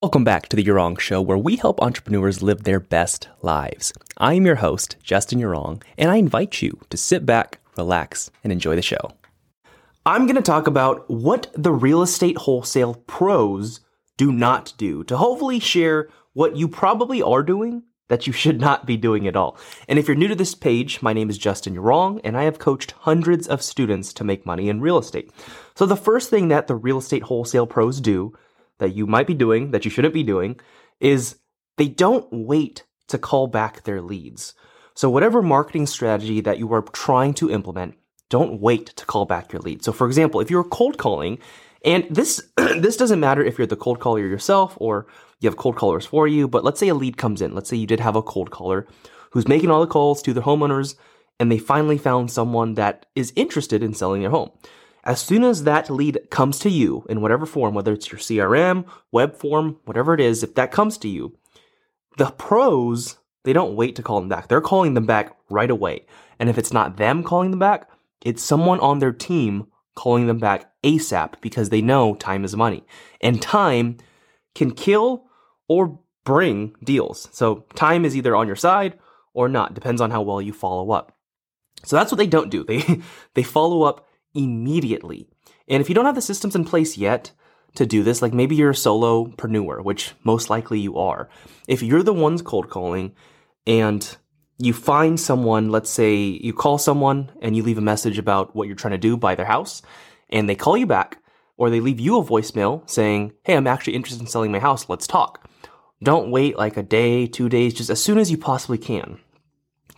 Welcome back to the Yurong Show, where we help entrepreneurs live their best lives. I am your host, Justin Yurong and I invite you to sit back, relax, and enjoy the show. I'm going to talk about what the real estate wholesale pros do not do to hopefully share what you probably are doing that you should not be doing at all. And if you're new to this page, my name is Justin Yurong and I have coached hundreds of students to make money in real estate. So the first thing that the real estate wholesale pros do that you might be doing that you shouldn't be doing is they don't wait to call back their leads. So whatever marketing strategy that you are trying to implement, don't wait to call back your lead. So for example, if you're cold calling, and this this doesn't matter if you're the cold caller yourself or you have cold callers for you, but let's say a lead comes in. Let's say you did have a cold caller who's making all the calls to the homeowners and they finally found someone that is interested in selling their home. As soon as that lead comes to you in whatever form, whether it's your CRM, web form, whatever it is, if that comes to you, the pros, they don't wait to call them back. They're calling them back right away. And if it's not them calling them back, it's someone on their team calling them back ASAP because they know time is money. And time can kill or bring deals. So time is either on your side or not, depends on how well you follow up. So that's what they don't do. They they follow up immediately. And if you don't have the systems in place yet to do this, like maybe you're a solopreneur, which most likely you are. If you're the ones cold calling and you find someone, let's say you call someone and you leave a message about what you're trying to do by their house, and they call you back, or they leave you a voicemail saying, Hey, I'm actually interested in selling my house, let's talk. Don't wait like a day, two days, just as soon as you possibly can.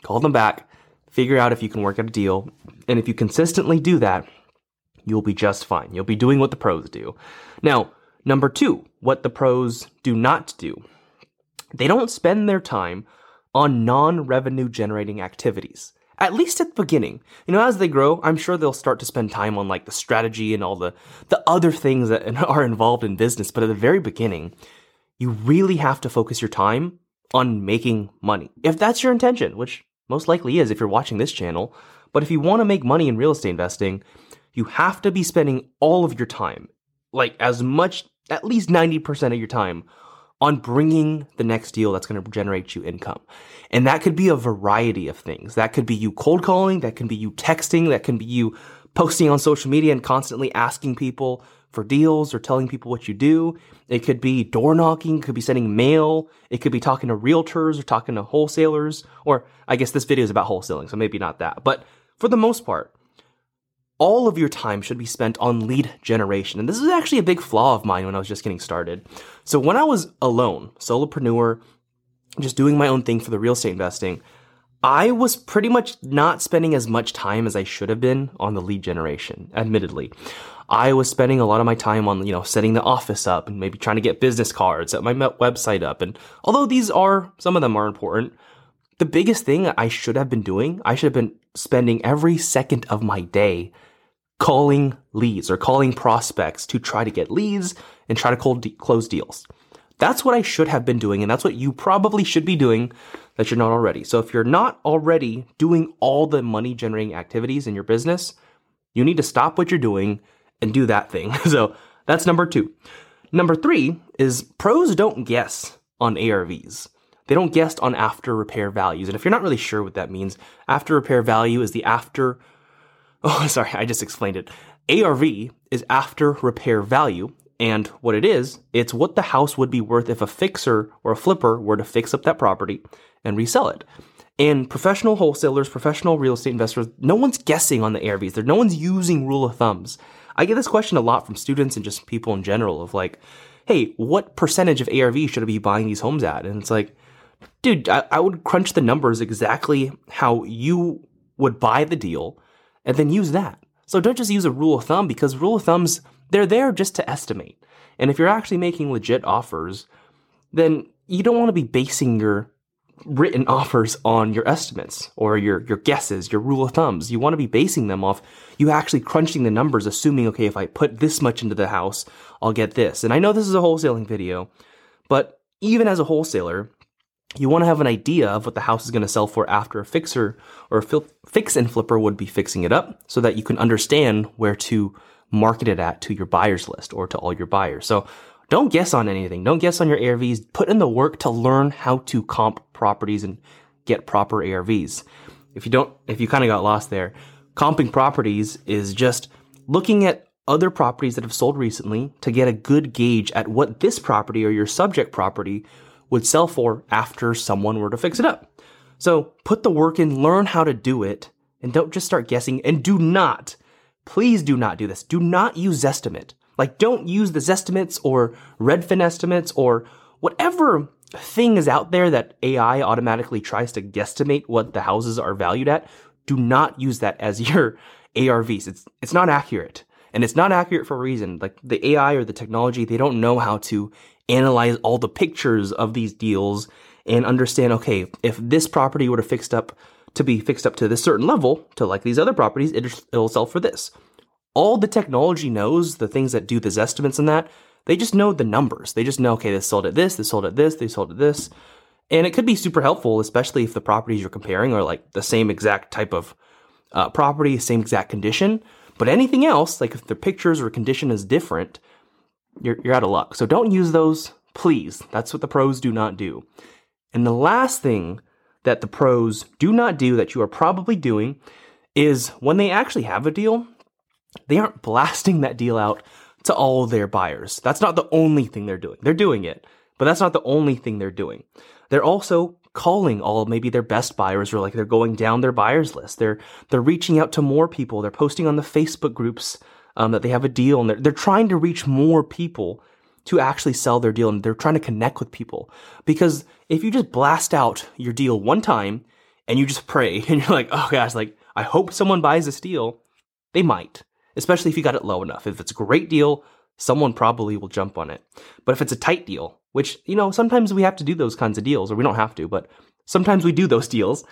Call them back, figure out if you can work out a deal. And if you consistently do that, you'll be just fine. You'll be doing what the pros do. Now, number two, what the pros do not do. They don't spend their time on non revenue generating activities. At least at the beginning. You know, as they grow, I'm sure they'll start to spend time on like the strategy and all the, the other things that are involved in business. But at the very beginning, you really have to focus your time on making money. If that's your intention, which most likely is if you're watching this channel. But if you want to make money in real estate investing, you have to be spending all of your time, like as much, at least 90% of your time, on bringing the next deal that's going to generate you income. And that could be a variety of things. That could be you cold calling, that can be you texting, that can be you posting on social media and constantly asking people for deals or telling people what you do. It could be door knocking, it could be sending mail, it could be talking to realtors or talking to wholesalers, or I guess this video is about wholesaling, so maybe not that. But for the most part, all of your time should be spent on lead generation. And this is actually a big flaw of mine when I was just getting started. So when I was alone, solopreneur, just doing my own thing for the real estate investing, I was pretty much not spending as much time as I should have been on the lead generation, admittedly. I was spending a lot of my time on, you know, setting the office up and maybe trying to get business cards, set my website up. And although these are, some of them are important, the biggest thing I should have been doing, I should have been spending every second of my day calling leads or calling prospects to try to get leads and try to close deals. That's what I should have been doing, and that's what you probably should be doing that you're not already. So if you're not already doing all the money generating activities in your business, you need to stop what you're doing and do that thing. So that's number two. Number three is pros don't guess on ARVs. They don't guess on after repair values. And if you're not really sure what that means, after repair value is the after, oh, sorry, I just explained it. ARV is after repair value, and what it is, it's what the house would be worth if a fixer or a flipper were to fix up that property and resell it. And professional wholesalers, professional real estate investors, no one's guessing on the ARVs. There, no one's using rule of thumbs. I get this question a lot from students and just people in general of like, hey, what percentage of ARV should I be buying these homes at? And it's like, dude, I, I would crunch the numbers exactly how you would buy the deal and then use that. So don't just use a rule of thumb because rule of thumbs they're there just to estimate. And if you're actually making legit offers, then you don't want to be basing your written offers on your estimates or your, your guesses, your rule of thumbs. You want to be basing them off you actually crunching the numbers, assuming, okay, if I put this much into the house, I'll get this. And I know this is a wholesaling video, but even as a wholesaler, you want to have an idea of what the house is going to sell for after a fixer or a fix and flipper would be fixing it up so that you can understand where to market it at to your buyers list or to all your buyers. So don't guess on anything. Don't guess on your ARVs. Put in the work to learn how to comp properties and get proper ARVs. If you don't, if you kind of got lost there, comping properties is just looking at other properties that have sold recently to get a good gauge at what this property or your subject property would sell for after someone were to fix it up. So put the work in, learn how to do it, and don't just start guessing. And do not, please do not do this. Do not use Zestimate. Like, don't use the Zestimates or Redfin estimates or whatever thing is out there that AI automatically tries to guesstimate what the houses are valued at. Do not use that as your ARVs. It's it's not accurate. And it's not accurate for a reason. Like the AI or the technology, they don't know how to analyze all the pictures of these deals and understand, okay, if this property were have fixed up to be fixed up to this certain level, to like these other properties, it'll sell for this. All the technology knows, the things that do these estimates and that, they just know the numbers. They just know, okay, this sold at this, this sold at this, they sold at this. And it could be super helpful, especially if the properties you're comparing are like the same exact type of uh, property, same exact condition. But anything else, like if the pictures or condition is different, you're, you're out of luck. So don't use those, please. That's what the pros do not do. And the last thing that the pros do not do that you are probably doing is when they actually have a deal, they aren't blasting that deal out to all their buyers. That's not the only thing they're doing. They're doing it, but that's not the only thing they're doing. They're also calling all maybe their best buyers or like they're going down their buyers list. They're they're reaching out to more people. They're posting on the Facebook groups um, that they have a deal and they're they're trying to reach more people to actually sell their deal and they're trying to connect with people. Because if you just blast out your deal one time and you just pray and you're like, oh gosh, like I hope someone buys this deal, they might. Especially if you got it low enough. If it's a great deal, someone probably will jump on it. But if it's a tight deal, which, you know, sometimes we have to do those kinds of deals, or we don't have to, but sometimes we do those deals,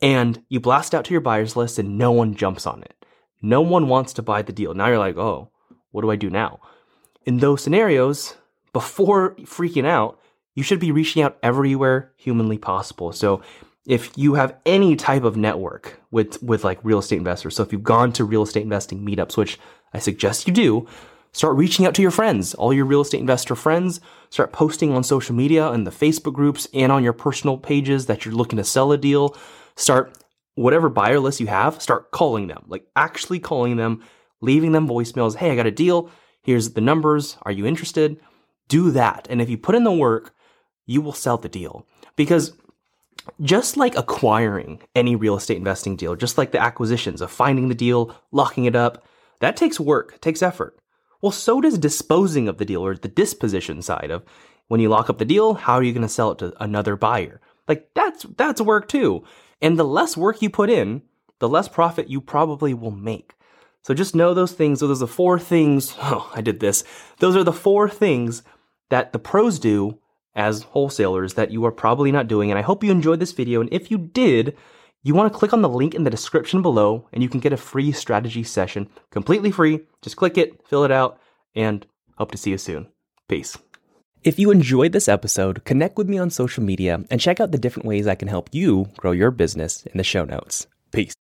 and you blast out to your buyers list and no one jumps on it. No one wants to buy the deal. Now you're like, oh, what do I do now? In those scenarios, before freaking out, you should be reaching out everywhere humanly possible. So if you have any type of network with, with like real estate investors, so if you've gone to real estate investing meetups, which I suggest you do, Start reaching out to your friends, all your real estate investor friends. Start posting on social media and the Facebook groups and on your personal pages that you're looking to sell a deal. Start whatever buyer list you have, start calling them, like actually calling them, leaving them voicemails. Hey, I got a deal. Here's the numbers. Are you interested? Do that. And if you put in the work, you will sell the deal. Because just like acquiring any real estate investing deal, just like the acquisitions of finding the deal, locking it up, that takes work, takes effort. Well, so does disposing of the deal or the disposition side of when you lock up the deal, how are you going to sell it to another buyer? Like that's that's work too. And the less work you put in, the less profit you probably will make. So just know those things. So those are the four things. Oh, I did this. Those are the four things that the pros do as wholesalers that you are probably not doing. And I hope you enjoyed this video. And if you did, you want to click on the link in the description below and you can get a free strategy session completely free. Just click it, fill it out, and hope to see you soon. Peace. If you enjoyed this episode, connect with me on social media and check out the different ways I can help you grow your business in the show notes. Peace.